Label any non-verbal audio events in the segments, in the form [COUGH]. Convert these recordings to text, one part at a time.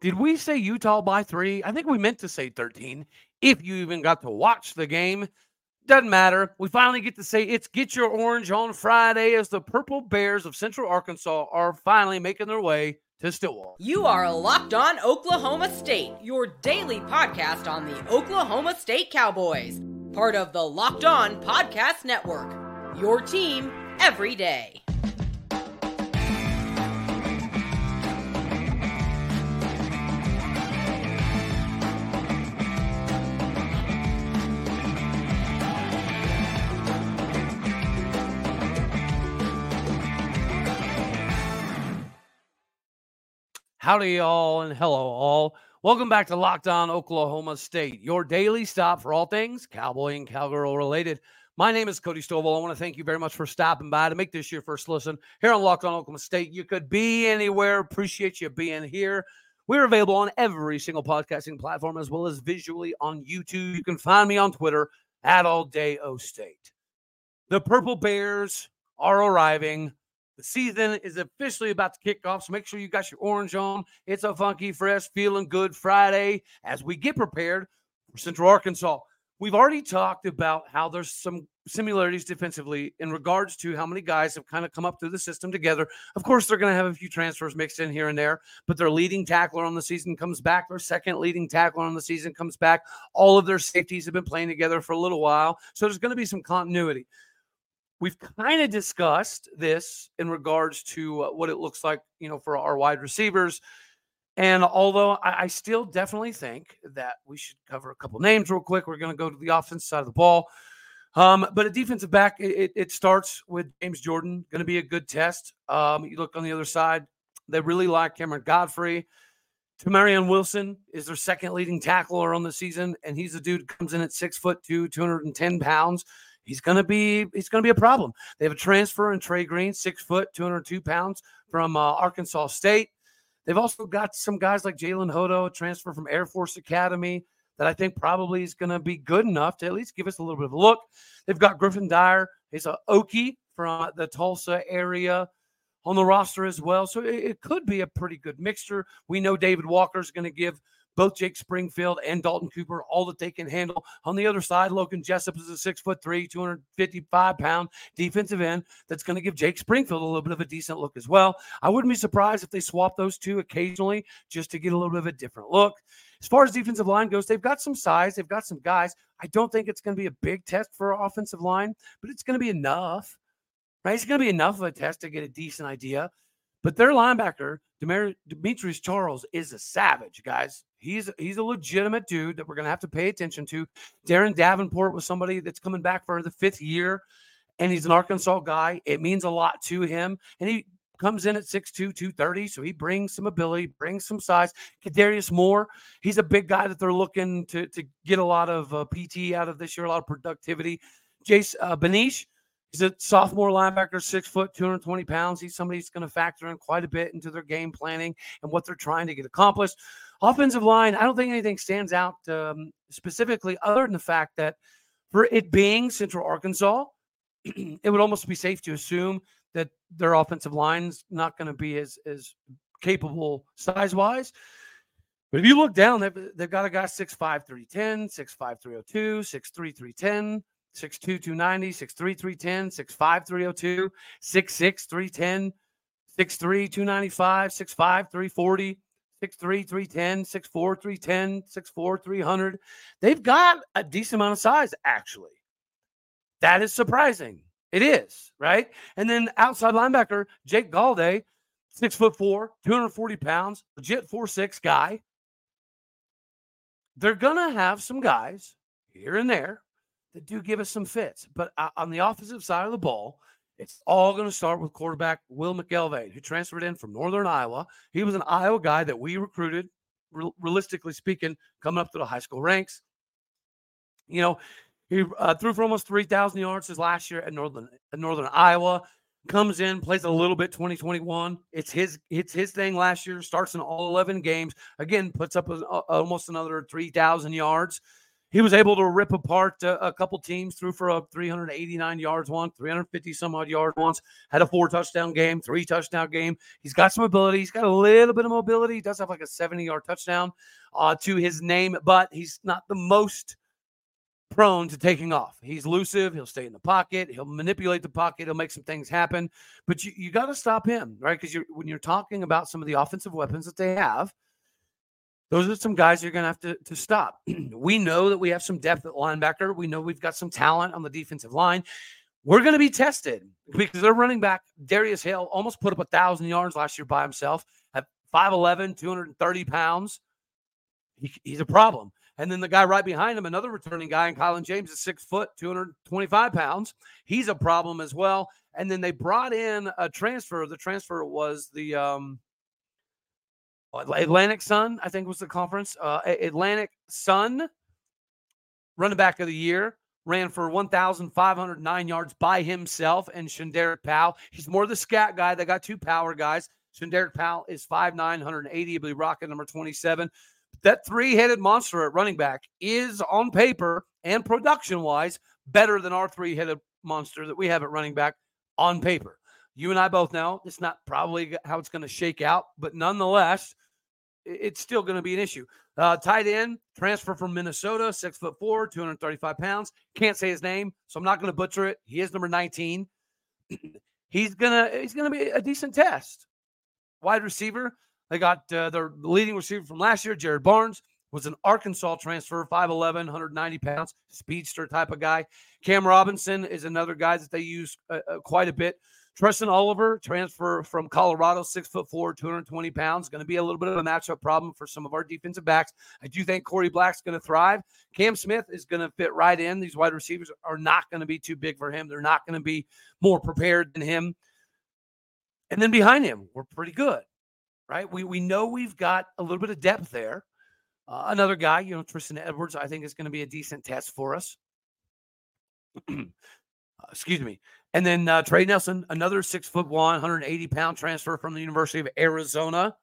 Did we say Utah by three? I think we meant to say 13. If you even got to watch the game, doesn't matter. We finally get to say it's Get Your Orange on Friday as the Purple Bears of Central Arkansas are finally making their way to Stillwater. You are Locked On Oklahoma State, your daily podcast on the Oklahoma State Cowboys, part of the Locked On Podcast Network. Your team every day. Howdy, all, and hello, all. Welcome back to Locked On Oklahoma State, your daily stop for all things cowboy and cowgirl related. My name is Cody Stovall. I want to thank you very much for stopping by to make this your first listen here on Locked On Oklahoma State. You could be anywhere. Appreciate you being here. We're available on every single podcasting platform as well as visually on YouTube. You can find me on Twitter at All Day O State. The Purple Bears are arriving the season is officially about to kick off, so make sure you got your orange on. It's a funky, fresh, feeling good Friday as we get prepared for Central Arkansas. We've already talked about how there's some similarities defensively in regards to how many guys have kind of come up through the system together. Of course, they're going to have a few transfers mixed in here and there, but their leading tackler on the season comes back. Their second leading tackler on the season comes back. All of their safeties have been playing together for a little while, so there's going to be some continuity. We've kind of discussed this in regards to uh, what it looks like, you know, for our wide receivers. And although I, still definitely think that we should cover a couple names real quick, we're going to go to the offense side of the ball. Um, but a defensive back, it, it starts with James Jordan, going to be a good test. Um, you look on the other side, they really like Cameron Godfrey. Tamarion Wilson is their second leading tackler on the season, and he's a dude comes in at six foot two, 210 pounds he's to be he's to be a problem. They have a transfer in Trey Green, six foot, 202 pounds from uh, Arkansas State. They've also got some guys like Jalen Hodo, a transfer from Air Force Academy, that I think probably is going to be good enough to at least give us a little bit of a look. They've got Griffin Dyer. He's a Okie from the Tulsa area on the roster as well. So it, it could be a pretty good mixture. We know David Walker is going to give both Jake Springfield and Dalton Cooper, all that they can handle. On the other side, Logan Jessup is a six foot three, 255 pound defensive end that's going to give Jake Springfield a little bit of a decent look as well. I wouldn't be surprised if they swap those two occasionally just to get a little bit of a different look. As far as defensive line goes, they've got some size, they've got some guys. I don't think it's going to be a big test for offensive line, but it's going to be enough, right? It's going to be enough of a test to get a decent idea. But their linebacker, Demetrius Charles, is a savage, guys. He's he's a legitimate dude that we're to have to pay attention to. Darren Davenport was somebody that's coming back for the fifth year, and he's an Arkansas guy. It means a lot to him, and he comes in at 6'2", 230, so he brings some ability, brings some size. Kadarius Moore, he's a big guy that they're looking to to get a lot of uh, PT out of this year, a lot of productivity. Jace uh, Beniche, He's a sophomore linebacker, six foot, 220 pounds. He's somebody who's going to factor in quite a bit into their game planning and what they're trying to get accomplished. Offensive line, I don't think anything stands out um, specifically other than the fact that for it being Central Arkansas, [CLEARS THROAT] it would almost be safe to assume that their offensive line's not going to be as as capable size wise. But if you look down, they've, they've got a guy 6'5, 310, 6'5, 302, 6'3, 310, 6'2, 290, 6'3, 310, 6'5, 302, 6'6, 310, 6'3, 295, 6'5, 340. 6'3, 310, 6'4, 310, 6'4, 300. They've got a decent amount of size, actually. That is surprising. It is, right? And then outside linebacker, Jake Galday, six foot four, 240 pounds, legit four six guy. They're to have some guys here and there that do give us some fits. But uh, on the offensive side of the ball, it's all going to start with quarterback Will McElvain, who transferred in from Northern Iowa. He was an Iowa guy that we recruited, re- realistically speaking, coming up to the high school ranks. You know, he uh, threw for almost 3,000 yards his last year at Northern, at Northern Iowa. Comes in, plays a little bit 2021. It's his it's his thing last year. Starts in all 11 games. Again, puts up a, a, almost another 3,000 yards. He was able to rip apart a, a couple teams through for a 389 yards once, 350 some odd yards once, had a four touchdown game, three touchdown game. He's got some ability. He's got a little bit of mobility. He does have like a 70 yard touchdown uh, to his name, but he's not the most prone to taking off. He's elusive. He'll stay in the pocket. He'll manipulate the pocket. He'll make some things happen. But you, you got to stop him, right? Because when you're talking about some of the offensive weapons that they have, those are some guys you're going to have to, to stop. [CLEARS THROAT] we know that we have some depth at linebacker. We know we've got some talent on the defensive line. We're going to be tested because they're running back. Darius Hale almost put up a thousand yards last year by himself at 5'11, 230 pounds. He, he's a problem. And then the guy right behind him, another returning guy, and Kylin James is six foot, 225 pounds. He's a problem as well. And then they brought in a transfer. The transfer was the um, Atlantic Sun, I think was the conference. Uh, Atlantic Sun, running back of the year, ran for 1,509 yards by himself. And ShunDerrick Powell, he's more the scat guy. They got two power guys. ShunDerrick Powell is 5'9, 180. He'll be rocking number 27. That three headed monster at running back is on paper and production wise better than our three headed monster that we have at running back on paper. You and I both know it's not probably how it's going to shake out, but nonetheless, it's still going to be an issue. Uh, tight end transfer from Minnesota, six foot four, 235 pounds. Can't say his name, so I'm not going to butcher it. He is number 19. [CLEARS THROAT] he's gonna he's gonna be a decent test. Wide receiver. They got uh, their leading receiver from last year, Jarrod Barnes, was an Arkansas transfer, 5'11, 190 pounds, speedster type of guy. Cam Robinson is another guy that they use uh, uh, quite a bit. Trustin Oliver, transfer from Colorado, six foot four, 220 pounds. Going to be a little bit of a matchup problem for some of our defensive backs. I do think Korie Black's going to thrive. Cam Smith is going to fit right in. These wide receivers are not going to be too big for him. They're not going to be more prepared than him. And then behind him, we're pretty good, right? We we know we've got a little bit of depth there. Uh, another guy, you know, Tristan Edwards, I think is going to be a decent test for us. [CLEARS THROAT] excuse me. And then uh, Trey Nelson, another six foot one, 180 pound transfer from the University of Arizona.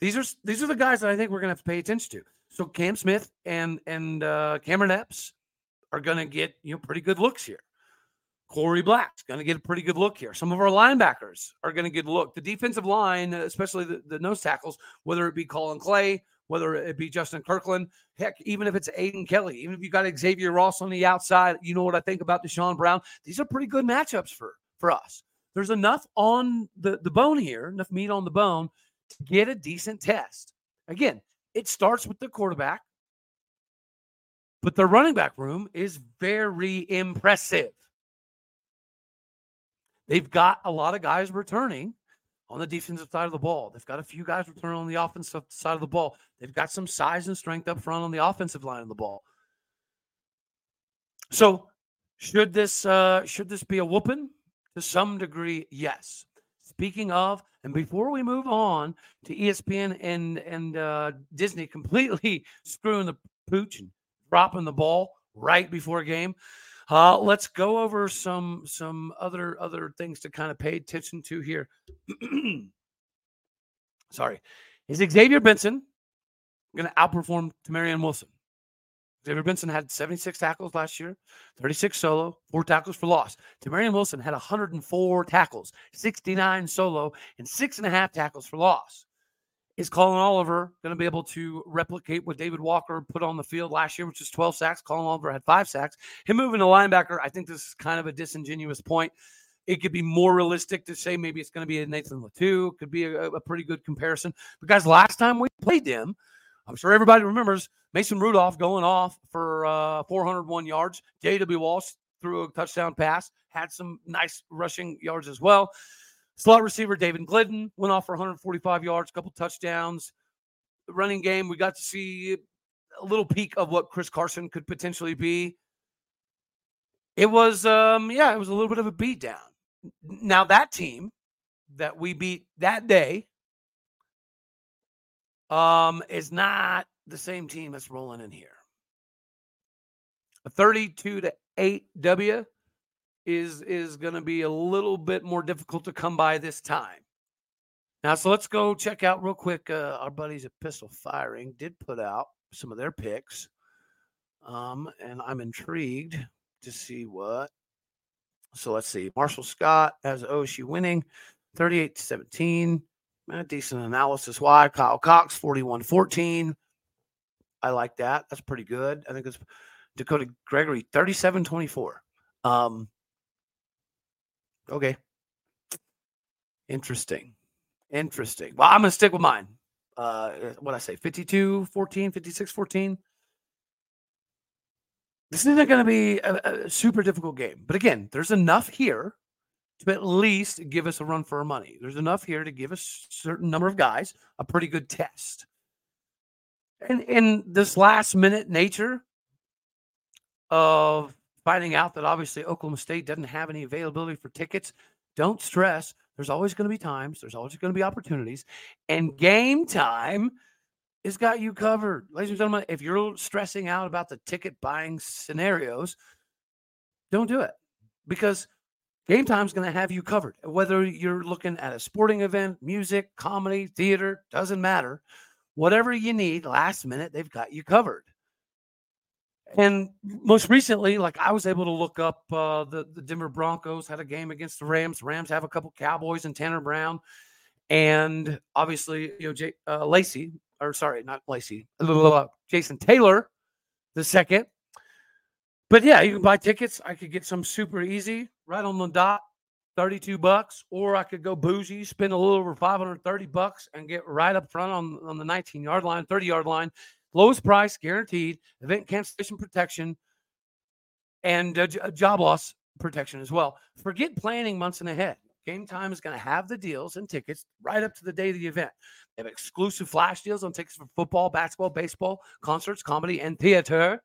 These are these are the guys that I think we're going to have to pay attention to. So Cam Smith and and uh, Cameron Epps are going to get you know pretty good looks here. Korie Black's going to get a pretty good look here. Some of our linebackers are going to get a look. The defensive line, especially the, the nose tackles, whether it be Colin Clay, whether it be Justin Kirkland, heck, even if it's Aiden Kelly, even if you got Xavier Ross on the outside, you know what I think about Deshaun Brown. These are pretty good matchups for for us. There's enough on the, the bone here, enough meat on the bone to get a decent test. Again, it starts with the quarterback, but the running back room is very impressive. They've got a lot of guys returning on the defensive side of the ball. They've got a few guys returning on the offensive side of the ball. They've got some size and strength up front on the offensive line of the ball. So, should this uh, should this be a whooping? To some degree, yes. Speaking of, and before we move on to ESPN and and uh, Disney completely [LAUGHS] screwing the pooch and dropping the ball right before game, uh, let's go over some some other other things to kind of pay attention to here. [CLEARS THROAT] Sorry, is Xavier Benson going to outperform Tamarian Wilson? Xavier Benson had 76 tackles last year, 36 solo, four tackles for loss. Tamarian Wilson had 104 tackles, 69 solo, and six and a half tackles for loss. Is Colin Oliver going to be able to replicate what David Walker put on the field last year, which is 12 sacks? Colin Oliver had five sacks. Him moving to linebacker, I think this is kind of a disingenuous point. It could be more realistic to say maybe it's going to be a Nathan Latu. Could be a, a pretty good comparison. Because last time we played them, I'm sure everybody remembers Mason Rudolph going off for uh, 401 yards. J.W. Walsh threw a touchdown pass, had some nice rushing yards as well. Slot receiver David Glidden went off for 145 yards, a couple touchdowns. The running game, we got to see a little peek of what Chris Carson could potentially be. It was, um, yeah, it was a little bit of a beatdown. Now that team that we beat that day, um, is not the same team that's rolling in here. A 32 to 8 W is is going to be a little bit more difficult to come by this time. Now, so let's go check out real quick. Uh, our buddies at Pistol Firing did put out some of their picks. Um, and I'm intrigued to see what. So let's see. Marshall Scott has OSU winning 38 to 17. A decent analysis. Why? Kyle Cox 41 14. I like that. That's pretty good. I think it's Dakota Gregory 37 24. Um, okay. Interesting. Interesting. Well, I'm going to stick with mine. Uh, what I say 52 14, 56 14. This isn't going to be a, a super difficult game. But again, there's enough here to at least give us a run for our money. There's enough here to give us a certain number of guys a pretty good test. And in this last minute nature of finding out that obviously Oklahoma State doesn't have any availability for tickets, don't stress. There's always going to be times, there's always going to be opportunities. And game time has got you covered. Ladies and gentlemen, if you're stressing out about the ticket buying scenarios, don't do it because Game Time's going to have you covered. Whether you're looking at a sporting event, music, comedy, theater, doesn't matter. Whatever you need last minute, they've got you covered. And most recently, like I was able to look up uh, the, the Denver Broncos had a game against the Rams. Rams have a couple Cowboys and Tanner Brown. And obviously, you know, J- uh, Lacey, or sorry, not Lacey, Jason Taylor, the second. But yeah, you can buy tickets. I could get some super easy right on the dot, 32 bucks, or I could go bougie, spend a little over 530 bucks and get right up front on, on the 19 yard line, 30 yard line. Lowest price guaranteed, event cancellation protection, and job loss protection as well. Forget planning months in ahead. Game Time is going to have the deals and tickets right up to the day of the event. They have exclusive flash deals on tickets for football, basketball, baseball, concerts, comedy, and theater.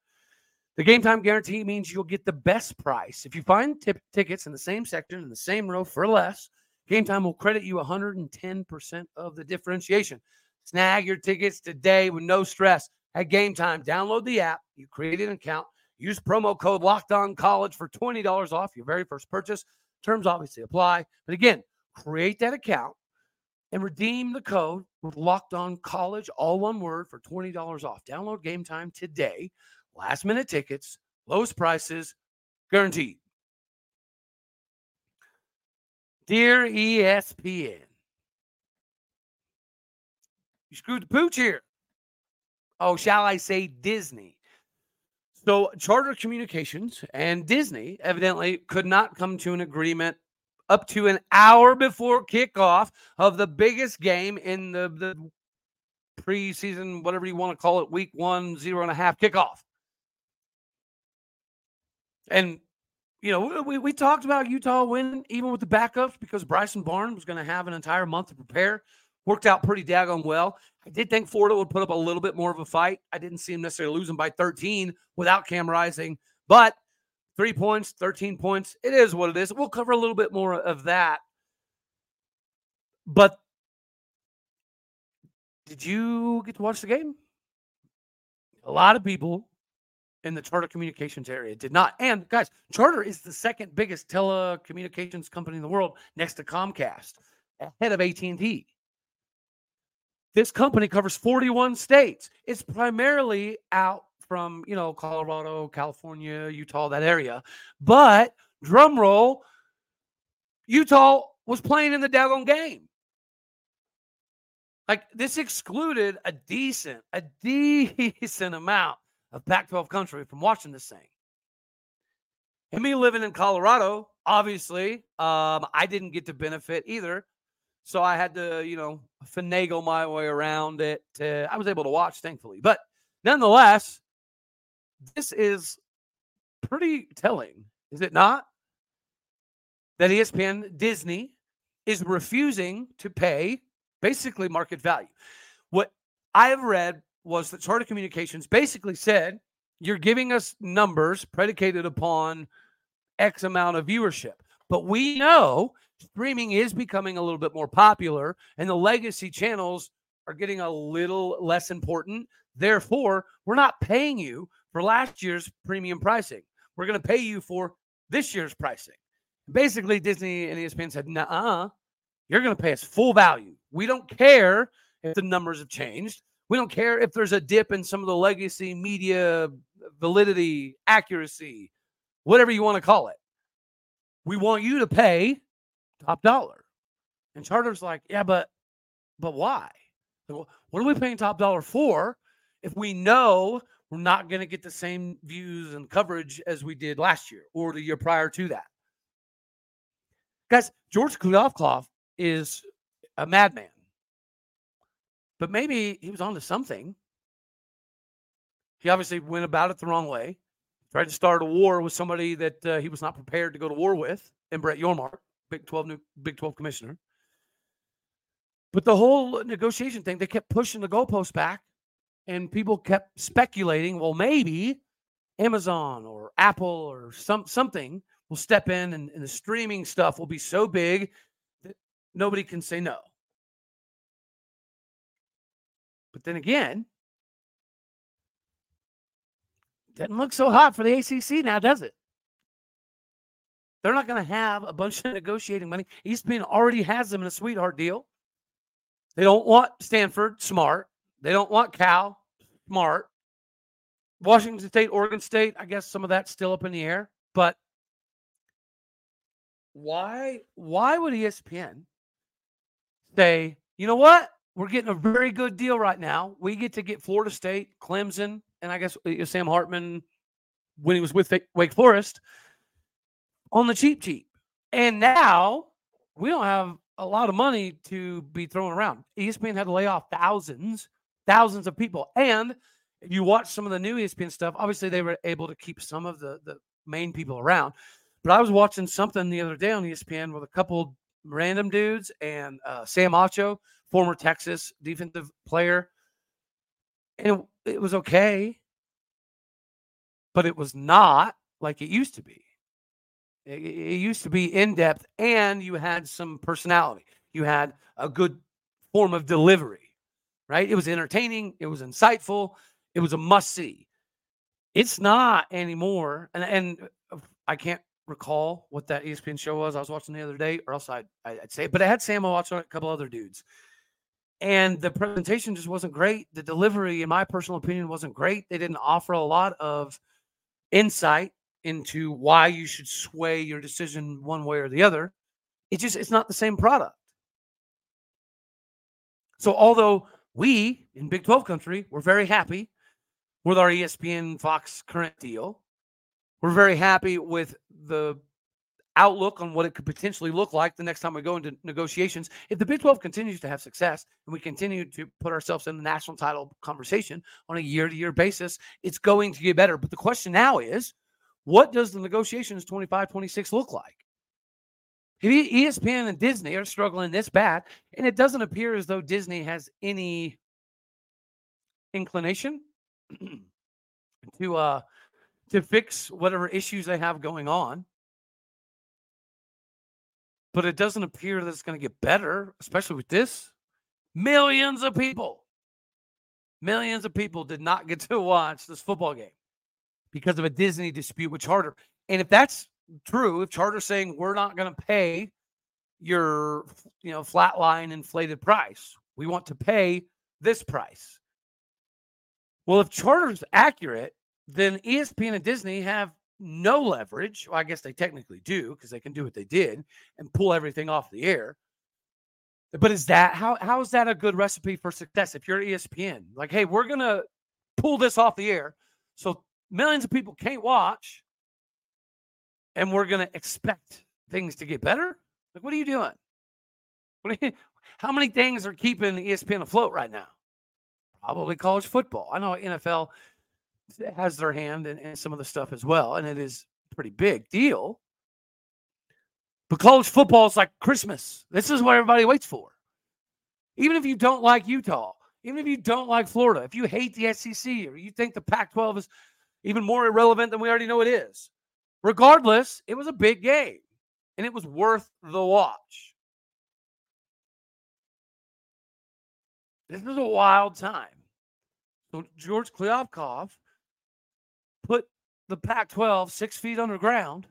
The game time guarantee means you'll get the best price. If you find tip- tickets in the same section in the same row for less, Game Time will credit you 110% of the differentiation. Snag your tickets today with no stress. At Game Time, download the app, you create an account, use promo code Locked On College for $20 off your very first purchase. Terms obviously apply. But again, create that account and redeem the code with Locked On College, all one word, for $20 off. Download Game Time today last minute tickets, lowest prices, guaranteed. Dear ESPN, you screwed the pooch here. Oh, shall I say Disney? So, Charter Communications and Disney evidently could not come to an agreement up to an hour before kickoff of the biggest game in the, the preseason, whatever you want to call it, week one, zero and a half kickoff. And you know, we, we talked about Utah winning even with the backups because Bryson Barnes was going to have an entire month to prepare. Worked out pretty daggone well. I did think Florida would put up a little bit more of a fight. I didn't see him necessarily losing by 13 without Cam Rising, but three points, 13 points. It is what it is. We'll cover a little bit more of that. But did you get to watch the game? A lot of people in the Charter Communications area. did not. And guys, Charter is the second biggest telecommunications company in the world next to Comcast, ahead of AT&T. This company covers 41 states. It's primarily out from, you know, Colorado, California, Utah, that area. But drum roll, Utah was playing in the daggone game. Like this excluded a decent, a decent amount of Pac 12 country from watching this thing. And me living in Colorado, obviously, um, I didn't get to benefit either. So I had to, you know, finagle my way around it. I was able to watch, thankfully. But nonetheless, this is pretty telling, is it not? That ESPN Disney is refusing to pay basically market value. What I have read was that Charter Communications basically said, You're giving us numbers predicated upon X amount of viewership. But we know streaming is becoming a little bit more popular and the legacy channels are getting a little less important. Therefore, we're not paying you for last year's premium pricing. We're going to pay you for this year's pricing. Basically, Disney and ESPN said, nah, you're going to pay us full value. We don't care if the numbers have changed. We don't care if there's a dip in some of the legacy media validity, accuracy, whatever you want to call it. We want you to pay top dollar. And Charter's like, yeah, but but why? What are we paying top dollar for if we know we're not going to get the same views and coverage as we did last year or the year prior to that? Guys, George Kliavkoff is a madman, but maybe he was onto something. He obviously went about it the wrong way, tried to start a war with somebody that uh, he was not prepared to go to war with, and Brett Yormark, Big 12 new Big 12 commissioner. But the whole negotiation thing, they kept pushing the goalposts back, and people kept speculating. Well, maybe Amazon or Apple or some something will step in, and, and the streaming stuff will be so big that nobody can say no. But then again, doesn't look so hot for the ACC now, does it? They're not going to have a bunch of negotiating money. ESPN already has them in a sweetheart deal. They don't want Stanford, smart. They don't want Cal, smart. Washington State, Oregon State, I guess some of that's still up in the air. But why why would ESPN say, you know what? We're getting a very good deal right now. We get to get Florida State, Clemson, and I guess uh, Sam Hartman when he was with Wake Forest on the cheap cheap. And now we don't have a lot of money to be thrown around. ESPN had to lay off thousands, thousands of people. And if you watch some of the new ESPN stuff, obviously they were able to keep some of the, the main people around. But I was watching something the other day on ESPN with a couple random dudes and uh, Sam Acho, former Texas defensive player. And it, it was okay, but it was not like it used to be. It, used to be in depth, and you had some personality. You had a good form of delivery, right? It was entertaining. It was insightful. It was a must see. It's not anymore, and and uh, I can't recall what that ESPN show was I was watching the other day, or else I'd, I'd say, but I had Sam watching a couple other dudes. And the presentation just wasn't great. The delivery, in my personal opinion, wasn't great. They didn't offer a lot of insight into why you should sway your decision one way or the other. It just it's not the same product. So although we in Big 12 country, we're very happy with our ESPN Fox current deal. We're very happy with the outlook on what it could potentially look like the next time we go into negotiations. If the Big 12 continues to have success and we continue to put ourselves in the national title conversation on a year to year basis, it's going to get better. But the question now is what does the negotiations 25 26 look like? ESPN and Disney are struggling this bad, and it doesn't appear as though Disney has any inclination [CLEARS THROAT] to uh to fix whatever issues they have going on. But it doesn't appear that it's going to get better, especially with this. Millions of people, millions of people did not get to watch this football game because of a Disney dispute with Charter. And if that's true, if Charter's saying we're not going to pay your, you know, flatline inflated price, we want to pay this price. Well, if Charter's accurate, then ESPN and Disney have no leverage. Well, I guess they technically do because they can do what they did and pull everything off the air. But is that how how is that a good recipe for success? If you're ESPN, like, hey, we're gonna pull this off the air, so millions of people can't watch, and we're going to expect things to get better? Like, what are you doing? What are you, how many things are keeping the ESPN afloat right now? Probably college football. I know NFL has their hand in, in some of the stuff as well, and it is a pretty big deal. But college football is like Christmas. This is what everybody waits for. Even if you don't like Utah, even if you don't like Florida, if you hate the SEC or you think the Pac 12 is even more irrelevant than we already know it is. Regardless, it was a big game and it was worth the watch. This is a wild time. So George Kliavkoff put the Pac 12 six feet underground.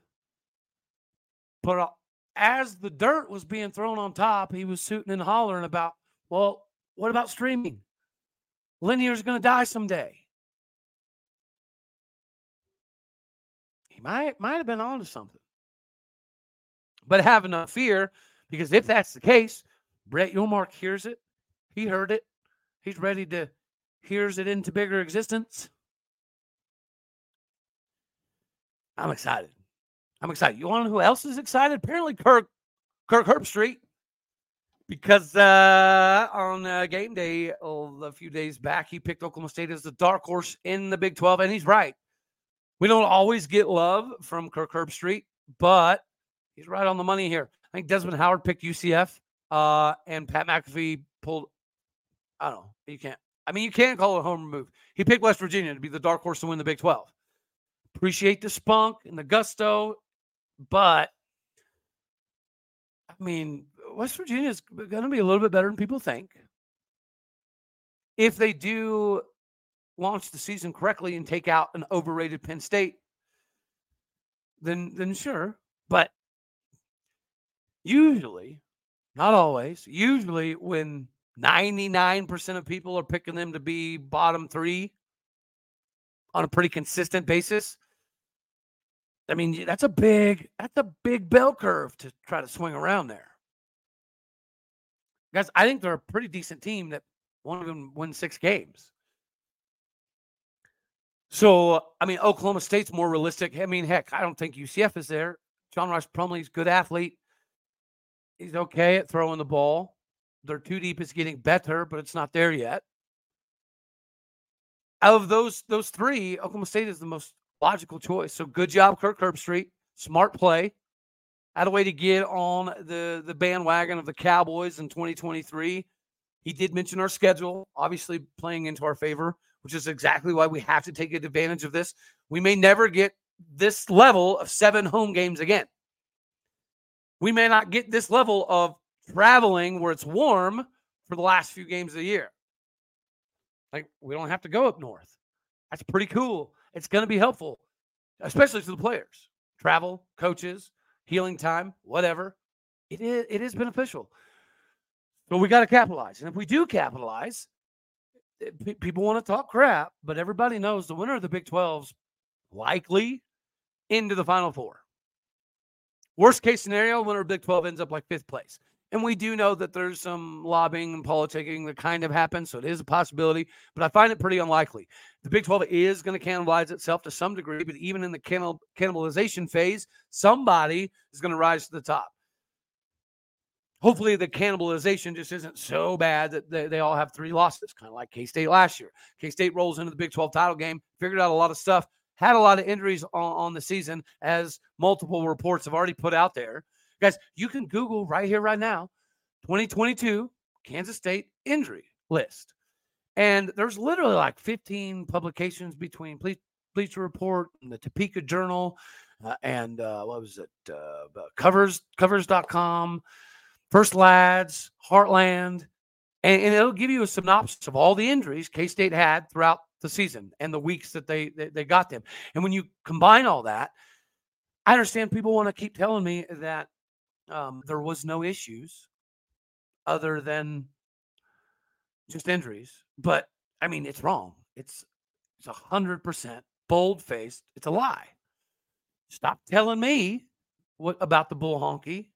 But uh, as the dirt was being thrown on top, he was shooting and hollering about, well, what about streaming? Linear is going to die someday. Might might have been onto something. But have no fear, because if that's the case, Brett Yormark hears it. He heard it. He's ready to hears it into bigger existence. I'm excited. I'm excited. You want to know who else is excited? Apparently, Kirk Kirk Herbstreit, because uh, on uh, game day oh, a few days back, he picked Oklahoma State as the dark horse in the Big 12, and he's right. We don't always get love from Kirk Herbstreit, but he's right on the money here. I think Desmond Howard picked UCF, uh, and Pat McAfee pulled. I don't know. You can't. I mean, you can't call it a home move. He picked West Virginia to be the dark horse to win the Big 12. Appreciate the spunk and the gusto, but I mean, West Virginia is going to be a little bit better than people think. If they do launch the season correctly and take out an overrated Penn State, then then sure. But usually, not always, usually when 99% of people are picking them to be bottom three on a pretty consistent basis. I mean, that's a big, that's a big bell curve to try to swing around there. Guys, I think they're a pretty decent team that won't even win six games. So, I mean, Oklahoma State's more realistic. I mean, heck, I don't think UCF is there. John Ross Plumlee's good athlete. He's okay at throwing the ball. Their two deep is getting better, but it's not there yet. Out of those those three, Oklahoma State is the most logical choice. So good job, Kirk Herbstreit. Smart play. Had a way to get on the the bandwagon of the Cowboys in 2023. He did mention our schedule, obviously playing into our favor, which is exactly why we have to take advantage of this. We may never get this level of seven home games again. We may not get this level of traveling where it's warm for the last few games of the year. Like we don't have to go up north. That's pretty cool. It's going to be helpful, especially to the players. Travel, coaches, healing time, whatever. It is it is beneficial. So we got to capitalize. And if we do capitalize, eh, people want to talk crap, but everybody knows the winner of the Big 12's likely into the Final Four. Worst case scenario, winner of Big 12 ends up like fifth place. And we do know that there's some lobbying and politicking that kind of happens. So it is a possibility, but I find it pretty unlikely. The Big 12 is going to cannibalize itself to some degree, but even in the cannibalization phase, somebody is going to rise to the top. Hopefully, the cannibalization just isn't so bad that they, they all have three losses, kind of like K State last year. K State rolls into the Big 12 title game, figured out a lot of stuff, had a lot of injuries on, on the season, as multiple reports have already put out there. Guys, you can Google right here, right now, 2022 Kansas State injury list. And there's literally like 15 publications between Ble- Bleacher Report and the Topeka Journal uh, and uh, what was it? Uh, covers, covers.com, First Lads, Heartland. And, and, it'll give you a synopsis of all the injuries K State had throughout the season and the weeks that they, they, they got them. And when you combine all that, I understand people want to keep telling me that um, there was no issues other than just injuries. But I mean, it's wrong. It's it's a hundred percent bold faced. It's a lie. Stop telling me what about the bull honky.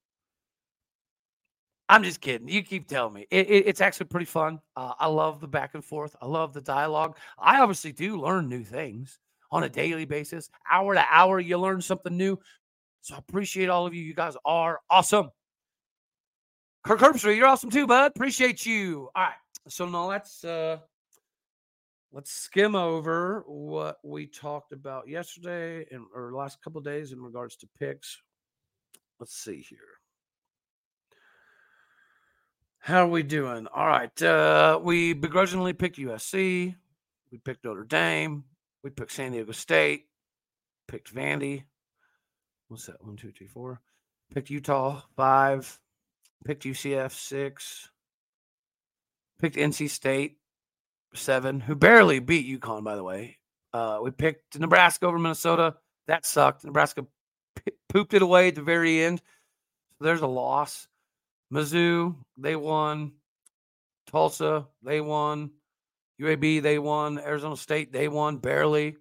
I'm just kidding. You keep telling me. It, it, it's actually pretty fun. Uh, I love the back and forth. I love the dialogue. I obviously do learn new things on a daily basis. Hour to hour, you learn something new. So I appreciate all of you. You guys are awesome. Kirk Herbstreit, you're awesome too, bud. Appreciate you. All right. So now let's uh let's skim over what we talked about yesterday and or last couple days in regards to picks. Let's see here. How are we doing? All right. Uh we begrudgingly picked USC. We picked Notre Dame. We picked San Diego State. Picked Vandy what's that? One, two, three, four. Picked Utah five. Picked UCF six. Picked NC State seven, who barely beat UConn, by the way. Uh, we picked Nebraska over Minnesota. That sucked. Nebraska p- pooped it away at the very end. So there's a loss. Mizzou, they won. Tulsa, they won. UAB, they won. Arizona State, they won barely.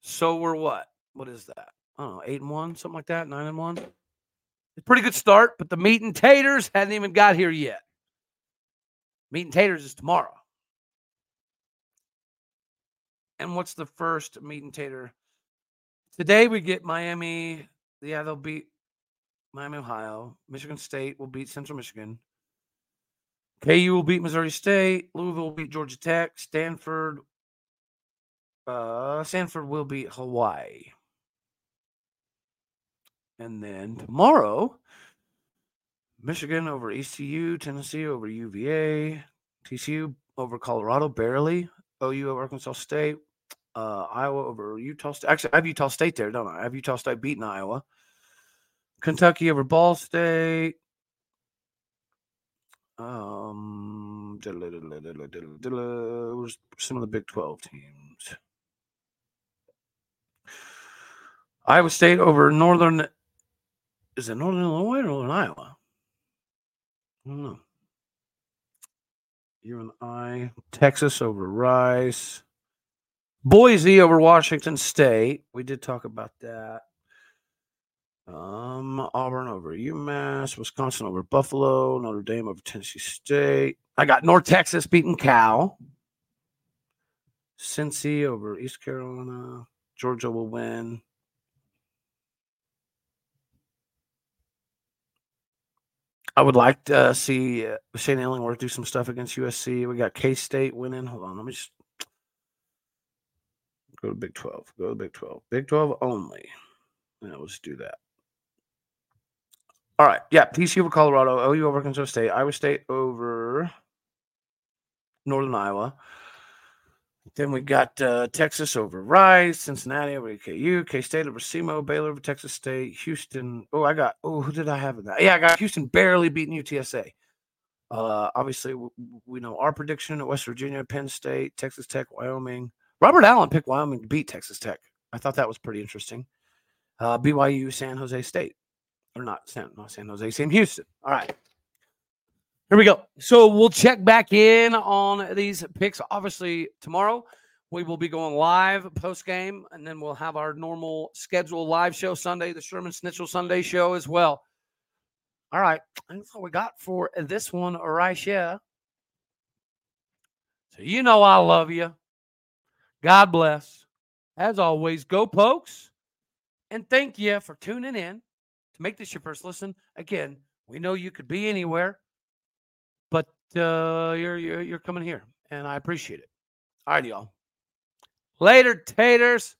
So we're what? What is that? I don't know, eight and one, something like that, nine and one. It's pretty good start, but the meat and taters hadn't even got here yet. Meat and taters is tomorrow. And what's the first meat and tater? Today we get Miami. Yeah, they'll beat Miami, Ohio. Michigan State will beat Central Michigan. KU will beat Missouri State. Louisville will beat Georgia Tech. Stanford. Uh, Stanford will beat Hawaii. And then tomorrow, Michigan over ECU, Tennessee over UVA, TCU over Colorado, barely. OU over Arkansas State, uh, Iowa over Utah State. Actually, I have Utah State there, don't I? I have Utah State beating Iowa. Kentucky over Ball State. Um, some of the Big 12 teams. Iowa State over Northern. Is it Northern Illinois or Northern Iowa? I don't know. You and I. Texas over Rice. Boise over Washington State. We did talk about that. Um, Auburn over UMass, Wisconsin over Buffalo, Notre Dame over Tennessee State. I got North Texas beating Cal. Cincy over East Carolina. Georgia will win. I would like to uh, see uh, Shane Illingworth do some stuff against USC. We got K State winning. Hold on, let me just go to Big 12. Go to Big 12. Big 12 only. Yeah, let's do that. All right. Yeah. TCU over Colorado. OU over Arkansas State. Iowa State over Northern Iowa. Then we got uh, Texas over Rice, Cincinnati over KU, K State over SEMO, Baylor over Texas State, Houston. Oh, I got. Oh, who did I have in that? Yeah, I got Houston barely beating UTSA. Uh, obviously, we, we know our prediction at West Virginia, Penn State, Texas Tech, Wyoming. Robert Allen picked Wyoming to beat Texas Tech. I thought that was pretty interesting. Uh, BYU, San Jose State, or not San, not San Jose, Sam Houston. All right. Here we go. So we'll check back in on these picks. Obviously, tomorrow we will be going live post game, and then we'll have our normal scheduled live show Sunday, the Sherman Snitchell Sunday show as well. All right. That's all we got for this one here. So you know I love you. God bless. As always, go pokes. And thank you for tuning in to make this your first listen. Again, we know you could be anywhere but uh, you're, you're you're coming here, and I appreciate it. All right, y'all. Later, taters.